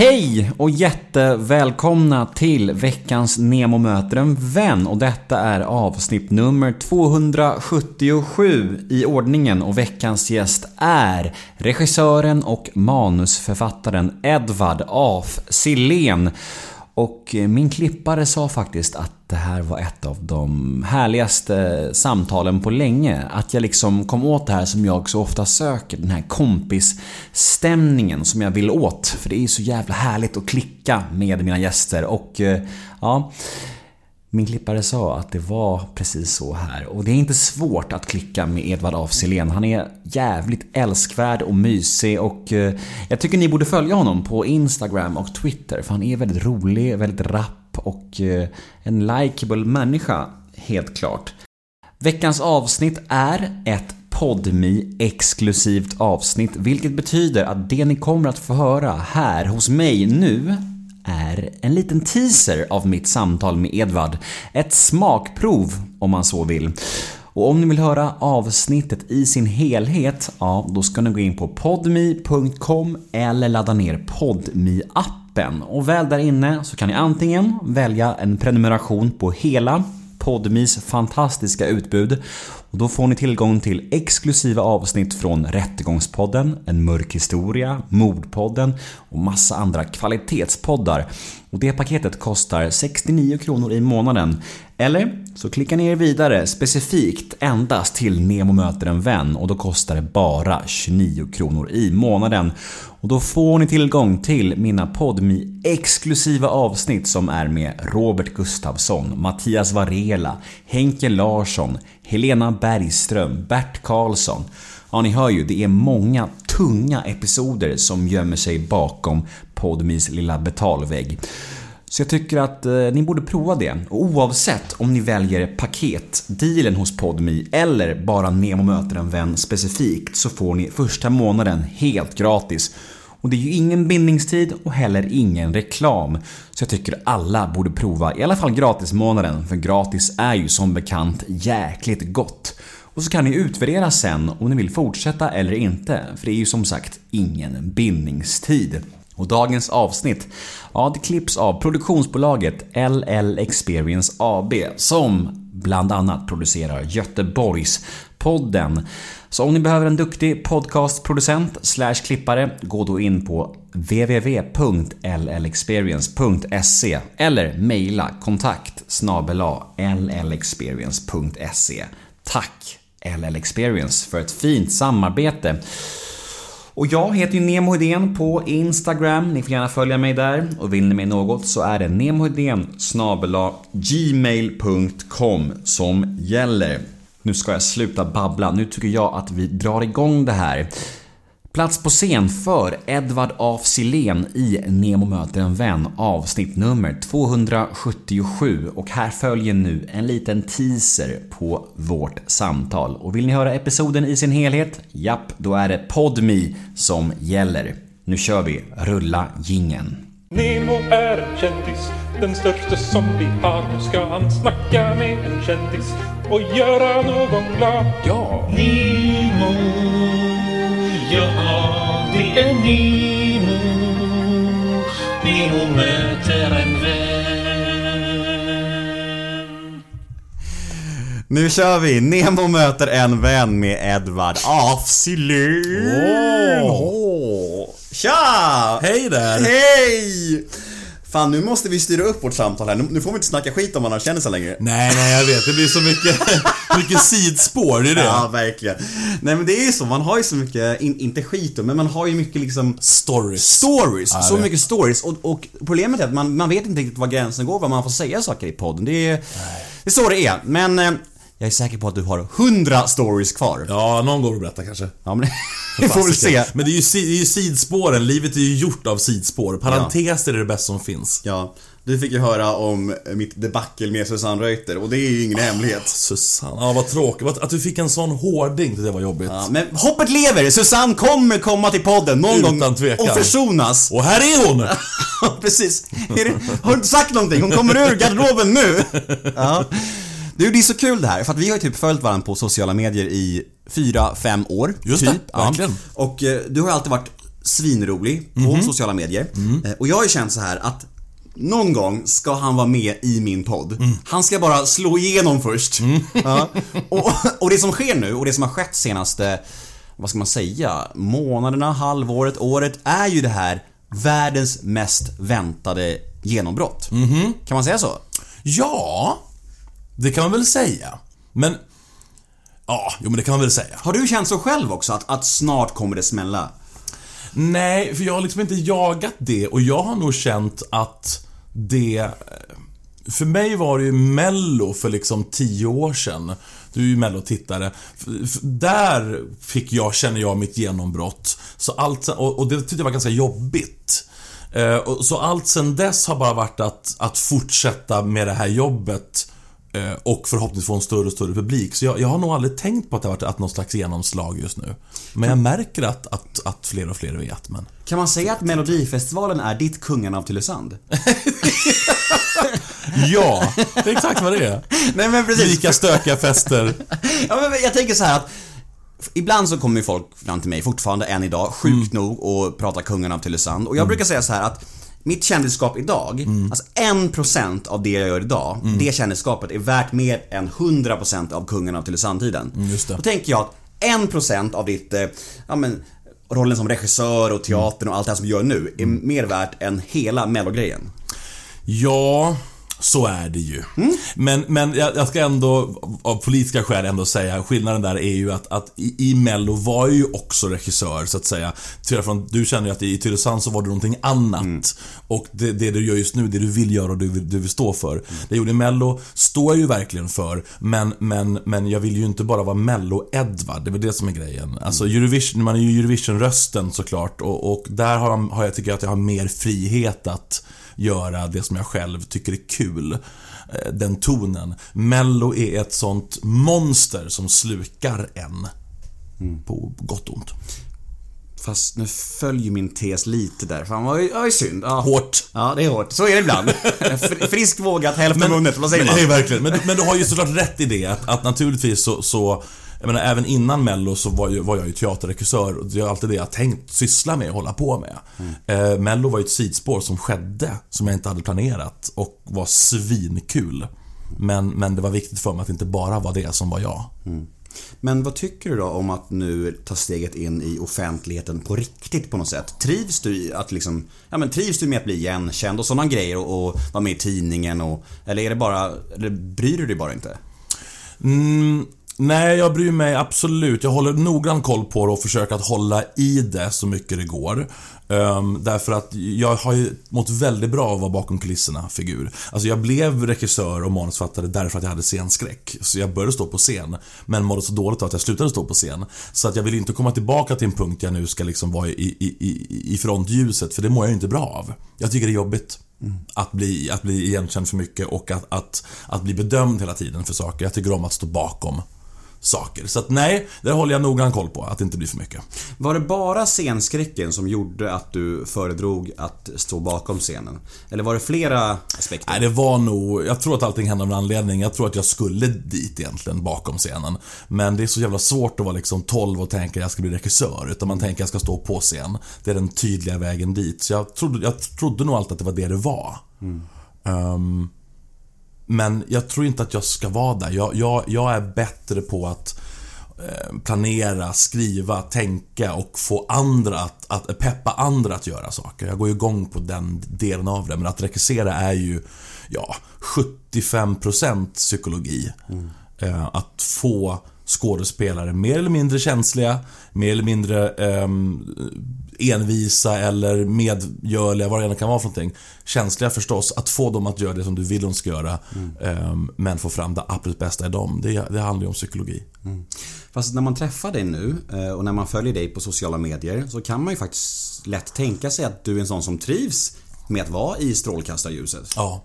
Hej och jättevälkomna till veckans Nemo möter en vän och detta är avsnitt nummer 277 i ordningen och veckans gäst är regissören och manusförfattaren Edvard af Sillén. Och eh, min klippare sa faktiskt att det här var ett av de härligaste samtalen på länge. Att jag liksom kom åt det här som jag så ofta söker. Den här kompisstämningen som jag vill åt. För det är så jävla härligt att klicka med mina gäster och eh, ja... Min klippare sa att det var precis så här och det är inte svårt att klicka med Edvard af Sillén. Han är jävligt älskvärd och mysig och eh, jag tycker ni borde följa honom på Instagram och Twitter för han är väldigt rolig, väldigt rapp och eh, en likeable människa, helt klart. Veckans avsnitt är ett podmi exklusivt avsnitt, vilket betyder att det ni kommer att få höra här hos mig nu är en liten teaser av mitt samtal med Edvard. Ett smakprov om man så vill. Och om ni vill höra avsnittet i sin helhet, ja, då ska ni gå in på podmi.com eller ladda ner podmi appen Och väl där inne så kan ni antingen välja en prenumeration på hela Podmis fantastiska utbud och då får ni tillgång till exklusiva avsnitt från Rättegångspodden, En mörk historia, Mordpodden och massa andra kvalitetspoddar. Och det paketet kostar 69 kronor i månaden. Eller så klickar ni er vidare specifikt endast till Nemo möter en vän och då kostar det bara 29 kronor i månaden. Och då får ni tillgång till mina podmi exklusiva avsnitt som är med Robert Gustafsson, Mattias Varela, Henke Larsson, Helena Bergström, Bert Karlsson. Ja, ni hör ju, det är många tunga episoder som gömmer sig bakom Podmis lilla betalvägg. Så jag tycker att eh, ni borde prova det. Och oavsett om ni väljer paketdealen hos Podmi eller bara Nemo möter en vän specifikt så får ni första månaden helt gratis. Och det är ju ingen bindningstid och heller ingen reklam. Så jag tycker alla borde prova i alla fall gratismånaden, för gratis är ju som bekant jäkligt gott. Och så kan ni utvärdera sen om ni vill fortsätta eller inte, för det är ju som sagt ingen bindningstid. Och dagens avsnitt, ja det klipps av produktionsbolaget LL Experience AB som bland annat producerar Göteborgs podden. Så om ni behöver en duktig podcastproducent slash klippare, gå då in på www.llexperience.se eller mejla kontakt snabela llexperience.se. Tack LL Experience för ett fint samarbete. Och jag heter ju Nemo Hedén på Instagram, ni får gärna följa mig där. Och vill ni mig något så är det nemohedén gmail.com som gäller. Nu ska jag sluta babbla, nu tycker jag att vi drar igång det här. Plats på scen för Edvard af Sillén i Nemo möter en vän avsnitt nummer 277 och här följer nu en liten teaser på vårt samtal. Och vill ni höra episoden i sin helhet? Japp, då är det Podmi som gäller. Nu kör vi, rulla gingen. Nemo är en kändis, den största som vi har. Nu ska han snacka med en kändis och göra någon glad. Ja! Nemo, ja det är Nemo. Nemo möter en vän. Nu kör vi! Nemo möter en vän med Edvard af Sillén. Tja! Hej där! Hej! Fan, nu måste vi styra upp vårt samtal här. Nu får vi inte snacka skit om varandra kändisar längre. Nej, nej jag vet. Det blir så mycket, mycket sidspår, det är det. Ja, verkligen. Nej men det är ju så, man har ju så mycket, in, inte skit men man har ju mycket liksom Stories. Stories, Ja, så vet. mycket stories och, och problemet är att man, man vet inte riktigt var gränsen går, vad man får säga saker i podden. Det är, det är så det är, men eh, jag är säker på att du har 100 stories kvar. Ja, någon går att berätta kanske. Ja, men vi får väl se. Men det är, ju, det är ju sidspåren, livet är ju gjort av sidspår. Parenteser är det bästa som finns. Ja, du fick ju höra om mitt debacle med Susanne Reuter och det är ju ingen hemlighet. Susanne, ja vad tråkigt. Att du fick en sån hårding, det var jobbigt. Ja, men hoppet lever! Susanne kommer komma till podden någon Utan gång tvekan. och försonas. Och här är hon! Precis. Har du inte sagt någonting? Hon kommer ur garderoben nu. Ja. Du, det är så kul det här, för att vi har ju typ följt varandra på sociala medier i fyra, fem år. Just typ. det, verkligen. Och eh, du har ju alltid varit svinrolig på sociala medier. Eh, Och jag har ju känt så här att någon gång ska han vara med i min podd. Han ska bara slå igenom först. Ja. Och, och det som sker nu och det som har skett senaste, vad ska man säga, månaderna, halvåret, året är ju det här världens mest väntade genombrott. Kan man säga så? Ja, det kan man väl säga. Men... Ja, jo men det kan man väl säga. Har du känt så själv också att, att snart kommer det smälla? Nej, för jag har liksom inte jagat det och jag har nog känt att det... eh, För mig var det ju Mello för liksom tio år sedan. Du är ju Mello-tittare. Där fick jag, känner jag, mitt genombrott. Så allt, och, det tyckte jag var ganska jobbigt. Eh, Så allt sen dess har bara varit att, att fortsätta med det här jobbet och förhoppningsvis få en större och större publik. Så jag, jag har nog aldrig tänkt på att det har varit att någon slags genomslag just nu. Men jag märker att, att, att fler och fler vet, men... Kan man säga att Melodifestivalen är ditt Kungarna av Tylösand? Ja, det är exakt vad det är. Nej men precis. Lika stökiga fester. Ja, men jag tänker så här att Ibland så kommer ju folk fram till mig, fortfarande än idag, sjukt nog och pratar Kungarna av Tylösand. Och jag brukar säga så här att mitt kändisskap idag, alltså 1% av det jag gör idag, det kändisskapet är värt mer än 100% av Kungarna av Tylösand-tiden. just det. Då tänker jag att 1% av ditt, eh, ja men, rollen som regissör och teatern och allt det här som du gör nu är mer värt än hela mellogrejen. Ja, så är det ju. Men, men jag, jag ska ändå, av politiska skäl ändå säga, skillnaden där är ju att, att i, i Mello var jag ju också regissör, så att säga. Till från, du känner ju att i Tylösand så var det någonting annat. Och det, det du gör just nu, det du vill göra och du, du vill stå för. Det jag gjorde i Mello står jag ju verkligen för, men, men, men jag vill ju inte bara vara Mello-Edvard, det är väl det som är grejen. Alltså Eurovision, man är ju Eurovision-rösten såklart och, och där har jag, har jag, tycker jag att jag har mer frihet att göra det som jag själv tycker är kul. Eh, Den tonen. Mello är ett sånt monster som slukar en. På gott och ont. Fast nu följer min tes lite där. Fan vad är synd. Ja. Hårt. Ja, det är hårt. Så är det ibland. Fr- Friskt vågat, hälften vunnet. Vad säger men, man? Nej, verkligen. Men, men du har ju såklart rätt i det att, att naturligtvis så, så jag menar, även innan Mello så var, ju, var jag ju teaterregissör och det är alltid det jag tänkt syssla med och hålla på med. Eh, Mello var ju ett sidspår som skedde, som jag inte hade planerat och var svinkul. Men, men det var viktigt för mig att det inte bara var det som var jag. Men vad tycker du då om att nu ta steget in i offentligheten på riktigt på något sätt? Trivs du att liksom, ja men trivs du med att bli igenkänd och sådana grejer och, och vara med i tidningen och, eller är det bara, eller bryr du dig bara inte? Mm, nej, jag bryr mig absolut. Jag håller noggrann koll på det och försöker att hålla i det så mycket det går. Um, därför att jag har ju mått väldigt bra av att vara bakom kulisserna figur. Alltså jag blev regissör och manusförfattare därför att jag hade scenskräck. Så jag började stå på scen, men mådde så dåligt av att jag slutade stå på scen. Så att jag vill inte komma tillbaka till en punkt där jag nu ska liksom vara i, i, i, i frontljuset, för det mår jag ju inte bra av. Jag tycker det är jobbigt. Att, bli, att bli igenkänd för mycket och att, att, att bli bedömd hela tiden för saker. Jag tycker om att stå bakom saker. Så att nej, där håller jag noggrann koll på, att det inte blir för mycket. Var det bara scenskräcken som gjorde att du föredrog att stå bakom scenen? Eller var det flera aspekter? Nej, det var nog... Jag tror att allting hände av en anledning. Jag tror att jag skulle dit egentligen, bakom scenen. Men det är så jävla svårt att vara liksom 12 och tänka att jag ska bli regissör. Utan man tänker att jag ska stå på scen. Det är den tydliga vägen dit. Så jag trodde, jag trodde nog alltid att det var det det var. Ehm, men jag tror inte att jag ska vara där. Jag, jag, jag är bättre på att eh, planera, skriva, tänka och få andra att, att peppa andra att göra saker. Jag går ju igång på den delen av det. Men att regissera är ju, ja, 75% psykologi. Eh, att få skådespelare mer eller mindre känsliga, mer eller mindre ehm, envisa eller medgörliga, vad det än kan vara för någonting. Känsliga förstås, att få dem att göra det som du vill de ska göra. ehm, men få fram det absolut bästa i dem. Det, det handlar ju om psykologi. Fast när man träffar dig nu eh, och när man följer dig på sociala medier så kan man ju faktiskt lätt tänka sig att du är en sån som trivs med att vara i strålkastarljuset. Ja.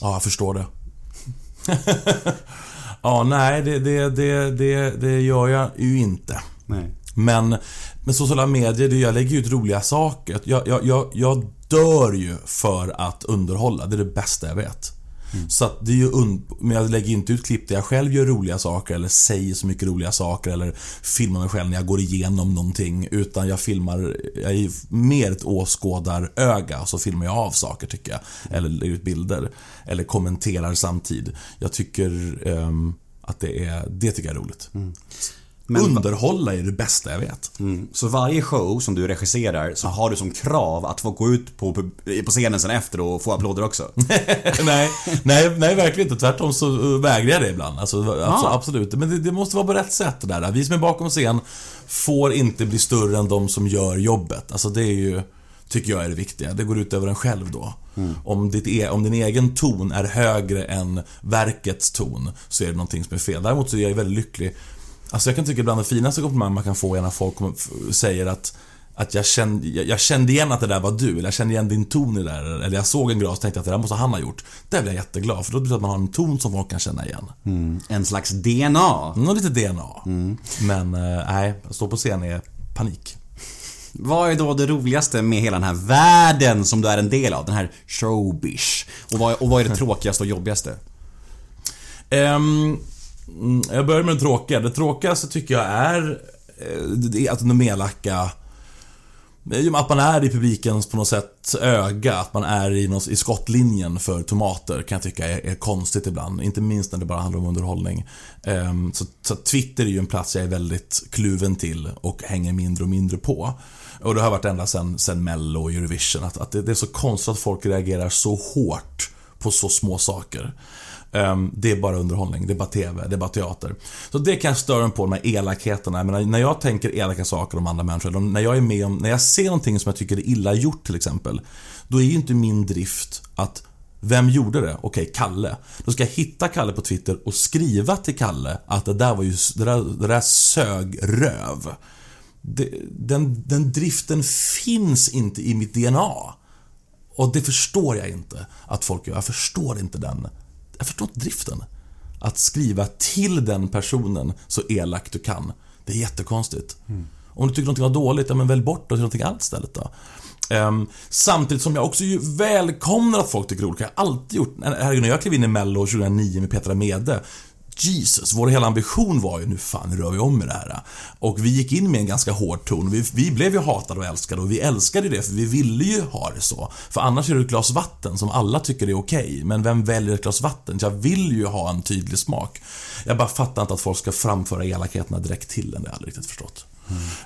Ja, jag förstår det. ja, nej, det, det, det, det, det gör jag ju inte. Nej. Men med sociala medier, jag lägger ut roliga saker. Jag, jag, jag, jag dör ju för att underhålla. Det är det bästa jag vet. Så att det är ju Men jag lägger inte ut klipp där jag själv gör roliga saker eller säger så mycket roliga saker eller filmar mig själv när jag går igenom någonting. Utan jag filmar, jag är mer ett åskådaröga och så filmar jag av saker tycker jag. Eller lägger ut bilder. Eller kommenterar samtidigt. Jag tycker ehm, att det är, det tycker jag är roligt. Men- Underhålla är det bästa jag vet. Mm. Så varje show som du regisserar så har du som krav att få gå ut på, på scenen sen efter och få applåder också. nej, nej, nej, verkligen inte. Tvärtom så uh, vägrar jag det ibland. Alltså, abso- Ah. Absolut. Men det, det måste vara på rätt sätt det där. Vi som är bakom scen får inte bli större än de som gör jobbet. Alltså det är ju, tycker jag är det viktiga. Det går ut över en själv då. Om, ditt e- om din egen ton är högre än verkets ton så är det någonting som är fel. Däremot så är jag väldigt lycklig. Alltså jag kan tycka ibland den finaste komplimang man kan få är när folk säger att att jag kände, jag, kände igen att det där var du, eller jag kände igen din ton i det där. Eller jag såg en gras och tänkte att det där måste han ha gjort. Det blir jag jätteglad, för då betyder det att man har en ton som folk kan känna igen. En slags DNA. Mm, och lite DNA. Men eh, nej, att stå på scen är panik. Vad är då det roligaste med hela den här världen som du är en del av? Den här showbiz. Och vad, och vad är det tråkigaste och jobbigaste? Mm, Mm, jag börjar med det tråkiga. Det tråkigaste tycker jag är att det är att de elaka att man är i publikens på något sätt öga, att man är i, något, i skottlinjen för tomater kan jag tycka är, är konstigt ibland. Inte minst när det bara handlar om underhållning. Ehm, så, så Twitter är ju en plats jag är väldigt kluven till och hänger mindre och mindre på. Och det har varit ända sen, sen Mello och Eurovision, att, att det, det är så konstigt att folk reagerar så hårt på så små saker. Ehm, det är bara underhållning, det är bara TV, det är bara teater. Så det kan jag störa mig på, de här elakheterna. Men när jag tänker elaka saker om andra människor, de- när jag är med om, när jag ser någonting som jag tycker är illa gjort till exempel. Då är ju inte min drift att vem gjorde det? Okej, Kalle. Då ska jag hitta Kalle på Twitter och skriva till Kalle att det där var ju, det där, det där sög röv. Det, den, den driften finns inte i mitt DNA. Och det förstår jag inte att folk gör. Jag förstår inte den. Jag förstår inte driften. Att skriva till den personen så elakt du kan. Det är jättekonstigt. Om du tycker någonting var dåligt, ja men välj bort det och till någonting annat istället då. Um, samtidigt som jag också ju välkomnar att folk tycker olika. Jag har alltid gjort. Herregud, när jag klev in i Mello 2009 med Petra Mede. Jesus, vår hela ambition var ju nu fan, rör vi om med det här. Och vi gick in med en ganska hård ton. Vi, vi blev ju hatade och älskade och vi älskade det för vi ville ju ha det så. För annars är det ett glas vatten som alla tycker är okej. Men vem väljer ett glas vatten? Jag vill ju ha en tydlig smak. Jag bara fattar inte att folk ska framföra elakheterna direkt till en, det har jag aldrig riktigt förstått.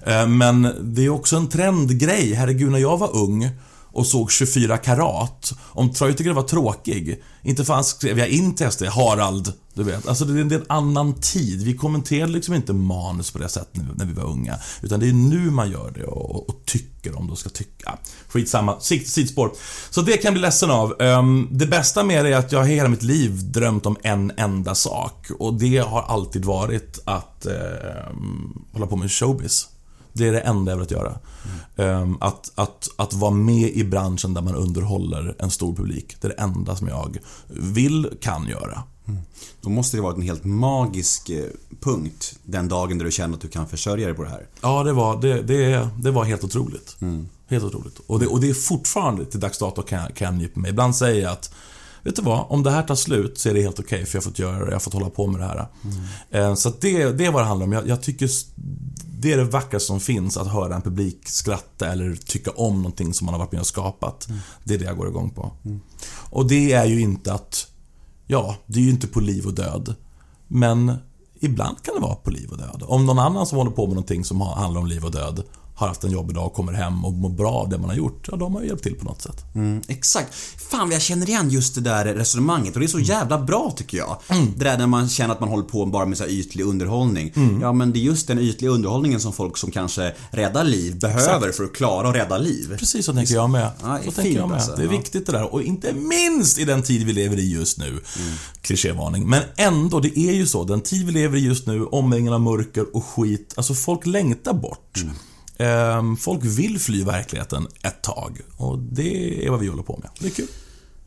Mm. Men det är också en trendgrej. Herregud, när jag var ung och såg 24 karat. Om Troy tycker det var tråkig, inte fan skrev jag in till SD, Harald, du vet. Alltså det är det är en annan tid. Vi kommenterade liksom inte manus på det sättet när vi- när vi var unga. Utan det är nu man gör det och, och tycker om de ska tycka. Skitsamma, Sikt- sidspår. Så det kan jag bli ledsen av. Ehm, det bästa med det är att jag hela mitt liv drömt om en enda sak. Och det har alltid varit att ehm, hålla på med showbiz. Det är det enda jag velat göra. Ehm, att, att, att vara med i branschen där man underhåller en stor publik. Det är det enda som jag vill, kan göra. Då måste det vara en helt magisk eh, punkt den dagen där du känner att du kan försörja dig på det här. Ja, det var, det, det, det var helt otroligt. Helt otroligt. Och det, och det är fortfarande till dags dato kan, jag- kan jag nypa mig. Ibland säger jag att Vet du vad? Om det här tar slut så är det helt okej för jag har fått göra det, jag har fått hålla på med det här. Eh, Så att det, det är vad det handlar om. Jag, jag tycker det är det vackraste som finns, att höra en publik skratta eller tycka om någonting som man har varit med och skapat. Det är det jag går igång på. Och det är ju inte att, ja, det är ju inte på liv och död. Men ibland kan det vara på liv och död. Om någon annan som håller på med någonting som handlar om liv och död har haft en jobbig dag och kommer hem och mår bra av det man har gjort, ja då har man ju hjälpt till på något sätt. Mm, exakt. Fan vad jag känner igen just det där resonemanget och det är så jävla bra tycker jag. Det där när man känner att man håller på bara med så här ytlig underhållning. Ja men det är just den ytliga underhållningen som folk som kanske räddar liv behöver för att klara att rädda liv. Precis så tänker jag med. Ja, så tänker jag med. alltså. Det är viktigt det där. Och inte minst i den tid vi lever i just nu. Klichévarning. Men ändå, det är ju så. Den tid vi lever i just nu, omringad av mörker och skit. Alltså folk längtar bort. Ehm, Ehm, folk vill fly verkligheten ett tag. Och det är vad vi håller på med. Det är kul.